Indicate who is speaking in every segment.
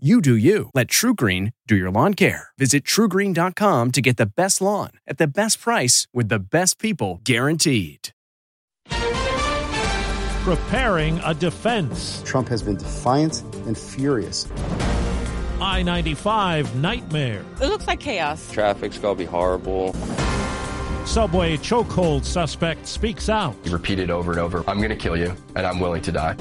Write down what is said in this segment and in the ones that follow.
Speaker 1: You do you. Let TruGreen do your lawn care. Visit trugreen.com to get the best lawn at the best price with the best people guaranteed.
Speaker 2: Preparing a defense.
Speaker 3: Trump has been defiant and furious.
Speaker 2: I 95 nightmare.
Speaker 4: It looks like chaos.
Speaker 5: Traffic's gonna be horrible.
Speaker 2: Subway chokehold suspect speaks out.
Speaker 6: He repeated over and over, I'm gonna kill you, and I'm willing to die.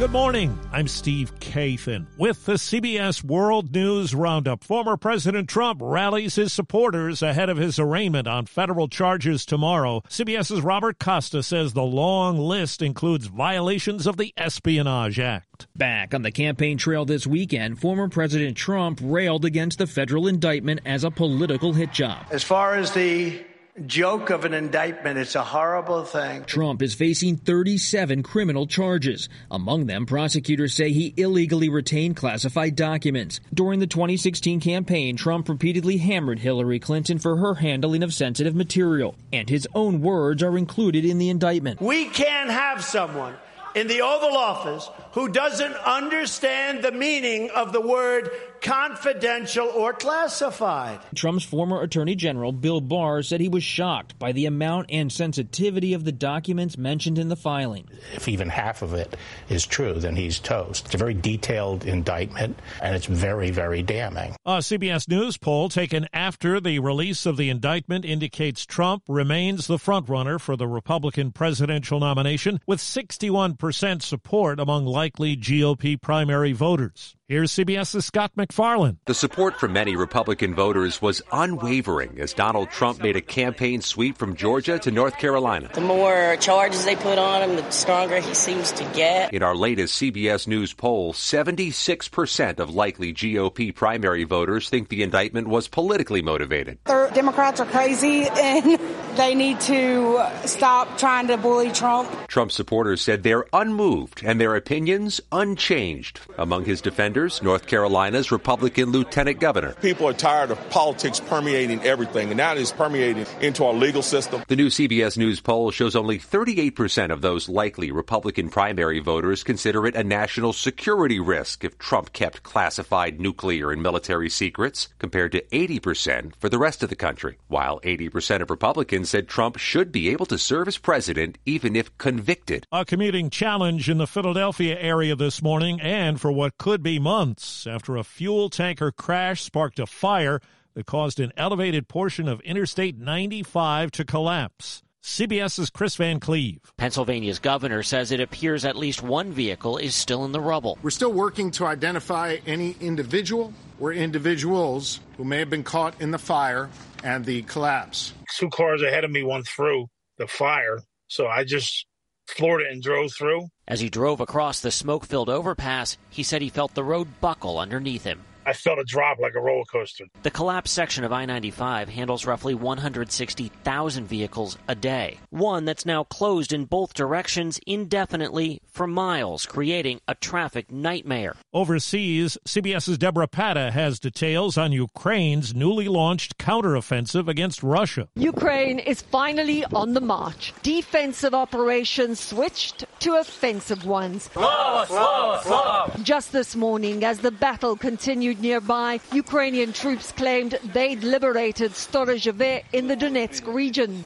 Speaker 2: Good morning. I'm Steve Kathan with the CBS World News Roundup. Former President Trump rallies his supporters ahead of his arraignment on federal charges tomorrow. CBS's Robert Costa says the long list includes violations of the Espionage Act.
Speaker 7: Back on the campaign trail this weekend, former President Trump railed against the federal indictment as a political hit job.
Speaker 8: As far as the joke of an indictment. It's a horrible thing.
Speaker 7: Trump is facing 37 criminal charges. Among them, prosecutors say he illegally retained classified documents. During the 2016 campaign, Trump repeatedly hammered Hillary Clinton for her handling of sensitive material, and his own words are included in the indictment.
Speaker 8: We can't have someone in the Oval Office who doesn't understand the meaning of the word confidential or classified.
Speaker 7: Trump's former Attorney General Bill Barr said he was shocked by the amount and sensitivity of the documents mentioned in the filing.
Speaker 9: If even half of it is true, then he's toast. It's a very detailed indictment, and it's very, very damning.
Speaker 2: A CBS News poll taken after the release of the indictment indicates Trump remains the frontrunner for the Republican presidential nomination with 61% support among likely GOP primary voters. Here's CBS's Scott MacFarlane.
Speaker 10: The support from many Republican voters was unwavering as Donald Trump made a campaign sweep from Georgia to North Carolina.
Speaker 4: The more charges they put on him, the stronger he seems to get.
Speaker 10: In our latest CBS News poll, 76% of likely GOP primary voters think the indictment was politically motivated.
Speaker 11: The Democrats are crazy and they need to stop trying to bully Trump.
Speaker 10: Trump supporters said they're unmoved and their opinions unchanged. Among his defenders, North Carolina's Republican Lieutenant Governor.
Speaker 12: People are tired of politics permeating everything, and now it's permeating into our legal system.
Speaker 10: The new CBS News poll shows only 38% of those likely Republican primary voters consider it a national security risk if Trump kept classified nuclear and military secrets, compared to 80% for the rest of the country. While 80% of Republicans said Trump should be able to serve as president even if convicted.
Speaker 2: A commuting challenge in the Philadelphia area this morning, and for what could be months after a fuel tanker crash sparked a fire that caused an elevated portion of Interstate 95 to collapse. CBS's Kris Van Cleave.
Speaker 13: Pennsylvania's governor says it appears at least one vehicle is still in the rubble.
Speaker 14: We're still working to identify any individual or individuals who may have been caught in the fire and the collapse.
Speaker 15: Two cars ahead of me went through the fire, so I just floored it and drove through.
Speaker 13: As he drove across the smoke filled overpass, he said he felt the road buckle underneath him.
Speaker 15: I felt a drop like a roller coaster.
Speaker 13: The collapsed section of I 95 handles roughly 160,000 vehicles a day. One that's now closed in both directions indefinitely for miles, creating a traffic nightmare.
Speaker 2: Overseas, CBS's Deborah Patta has details on Ukraine's newly launched counteroffensive against Russia.
Speaker 16: Ukraine is finally on the march. Defensive operations switched to offensive ones.
Speaker 17: Slow, slow, slow.
Speaker 16: Just this morning, as the battle continued nearby, Ukrainian troops claimed they'd liberated Storozheve in the Donetsk region.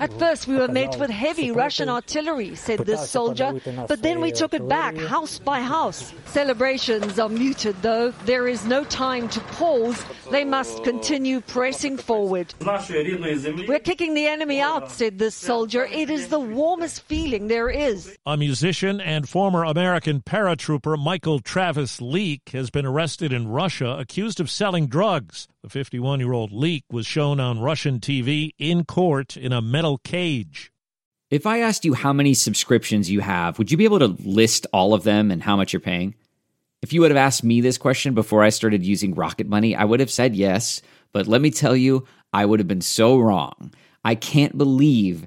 Speaker 16: At first, we were met with heavy Russian artillery, said this soldier but then we took it back house by house. Celebrations are muted, though. There is no time to pause. They must continue pressing forward. We're kicking the enemy out, said this soldier. It is the warmest feeling there is.
Speaker 2: A musician and former American paratrooper Michael Travis Leake has been arrested in Russia accused of selling drugs. The 51 year old Leake was shown on Russian TV in court in a metal cage.
Speaker 5: If I asked you how many subscriptions you have, would you be able to list all of them and how much you're paying? If you would have asked me this question before I started using Rocket Money, I would have said yes. But let me tell you, I would have been so wrong. I can't believe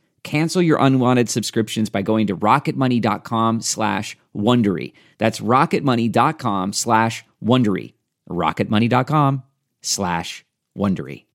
Speaker 5: Cancel your unwanted subscriptions by going to rocketmoney.com slash Wondery. That's rocketmoney.com slash Wondery. rocketmoney.com slash Wondery.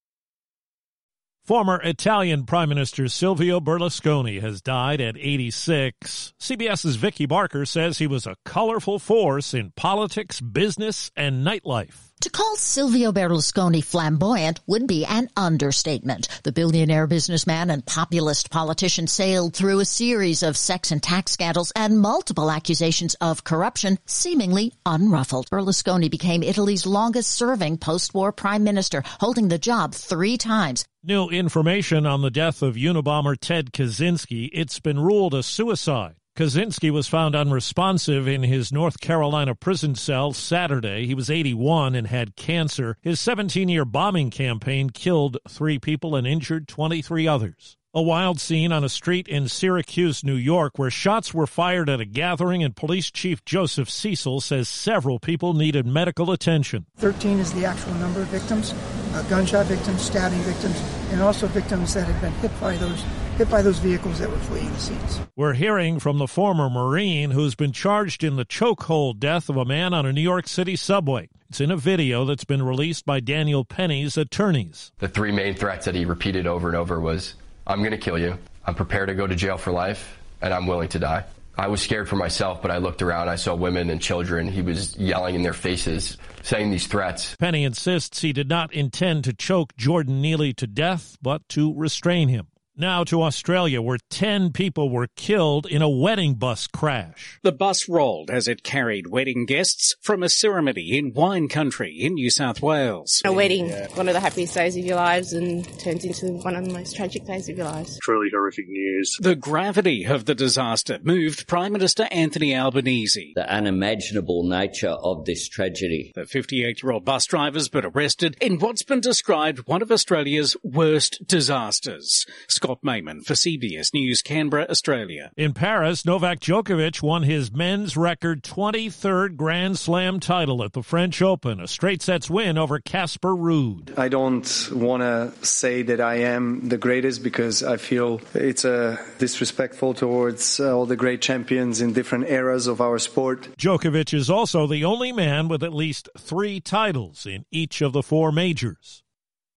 Speaker 2: Former Italian Prime Minister Silvio Berlusconi has died at 86. CBS's Vicki Barker says he was a colorful force in politics, business, and nightlife.
Speaker 18: To call Silvio Berlusconi flamboyant would be an understatement. The billionaire businessman and populist politician sailed through a series of sex and tax scandals and multiple accusations of corruption, seemingly unruffled. Berlusconi became Italy's longest serving post-war prime minister, holding the job three times.
Speaker 2: New information on the death of Unabomber Ted Kaczynski. It's been ruled a suicide. Kaczynski was found unresponsive in his North Carolina prison cell Saturday. He was 81 and had cancer. His 17 year bombing campaign killed three people and injured 23 others. A wild scene on a street in Syracuse, New York, where shots were fired at a gathering, and Police Chief Joseph Cecile says several people needed medical attention.
Speaker 19: 13 is the actual number of victims uh, gunshot victims, stabbing victims, and also victims that had been hit by those hit by those vehicles that were fleeing the scenes.
Speaker 2: We're hearing from the former Marine who's been charged in the chokehold death of a man on a New York City subway. It's in a video that's been released by Daniel Penny's attorneys.
Speaker 6: The three main threats that he repeated over and over was I'm going to kill you. I'm prepared to go to jail for life, and I'm willing to die. I was scared for myself, but I looked around. I saw women and children. He was yelling in their faces, saying these threats.
Speaker 2: Penny insists he did not intend to choke Jordan Neely to death, but to restrain him. Now to Australia, where 10 people were killed in a wedding bus crash.
Speaker 20: The bus rolled as it carried wedding guests from a ceremony in wine country in New South Wales.
Speaker 21: A wedding, one of the happiest days of your lives, and turns into one of the most tragic days of your lives.
Speaker 22: Truly horrific news.
Speaker 20: The gravity of the disaster moved Prime Minister Anthony Albanese.
Speaker 23: The unimaginable nature of this tragedy.
Speaker 20: The 58 year old bus driver's been arrested in what's been described one of Australia's worst disasters. Scott Mayman for CBS News, Canberra, Australia.
Speaker 2: In Paris, Novak Djokovic won his men's record 23rd Grand Slam title at the French Open, a straight sets win over Casper Ruud.
Speaker 24: I don't want to say that I am the greatest because I feel it's uh, disrespectful towards uh, all the great champions in different eras of our sport.
Speaker 2: Djokovic is also the only man with at least three titles in each of the four majors.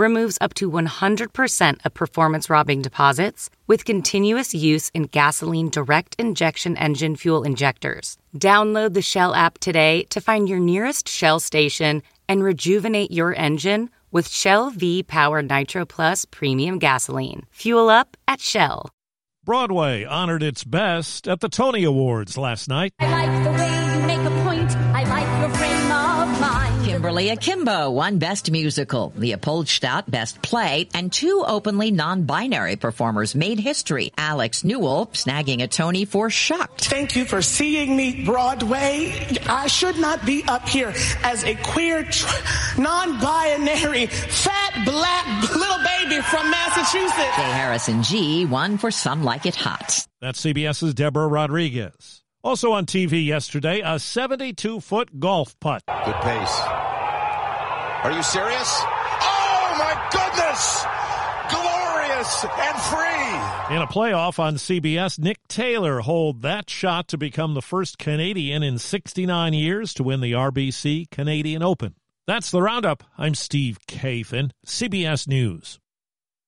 Speaker 25: removes up to 100% of performance robbing deposits with continuous use in gasoline direct injection engine fuel injectors. Download the Shell app today to find your nearest Shell station and rejuvenate your engine with Shell V Power Nitro Plus Premium Gasoline. Fuel up at Shell.
Speaker 2: Broadway honored its best at the Tony Awards last night.
Speaker 26: I like the way you make a point. I like your frame of mind.
Speaker 27: Kimberly Akimbo won Best Musical, Leopoldstadt Best Play, and two openly non-binary performers made history. Alex Newell snagging a Tony for Shucked.
Speaker 28: Thank you for seeing me Broadway. I should not be up here as a queer, tr- non-binary, fat, black little baby from Massachusetts.
Speaker 27: J. Harrison Ghee won for Some Like It Hot.
Speaker 2: That's CBS's Deborah Rodriguez. Also on TV yesterday, a 72 foot golf putt.
Speaker 29: Good pace. Are you serious? Oh my goodness! Glorious and free!
Speaker 2: In a playoff on CBS, Nick Taylor holed that shot to become the first Canadian in 69 years to win the RBC Canadian Open. That's the roundup. I'm Steve Kathan, CBS News.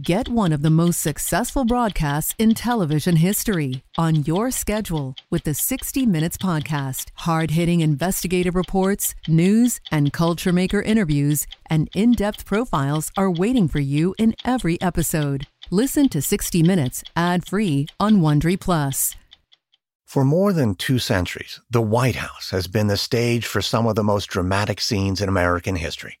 Speaker 30: Get one of the most successful broadcasts in television history on your schedule with the 60 Minutes Podcast. Hard hitting investigative reports, news, and culture maker interviews, and in depth profiles are waiting for you in every episode. Listen to 60 Minutes ad free on Wondery Plus.
Speaker 31: For more than two centuries, the White House has been the stage for some of the most dramatic scenes in American history.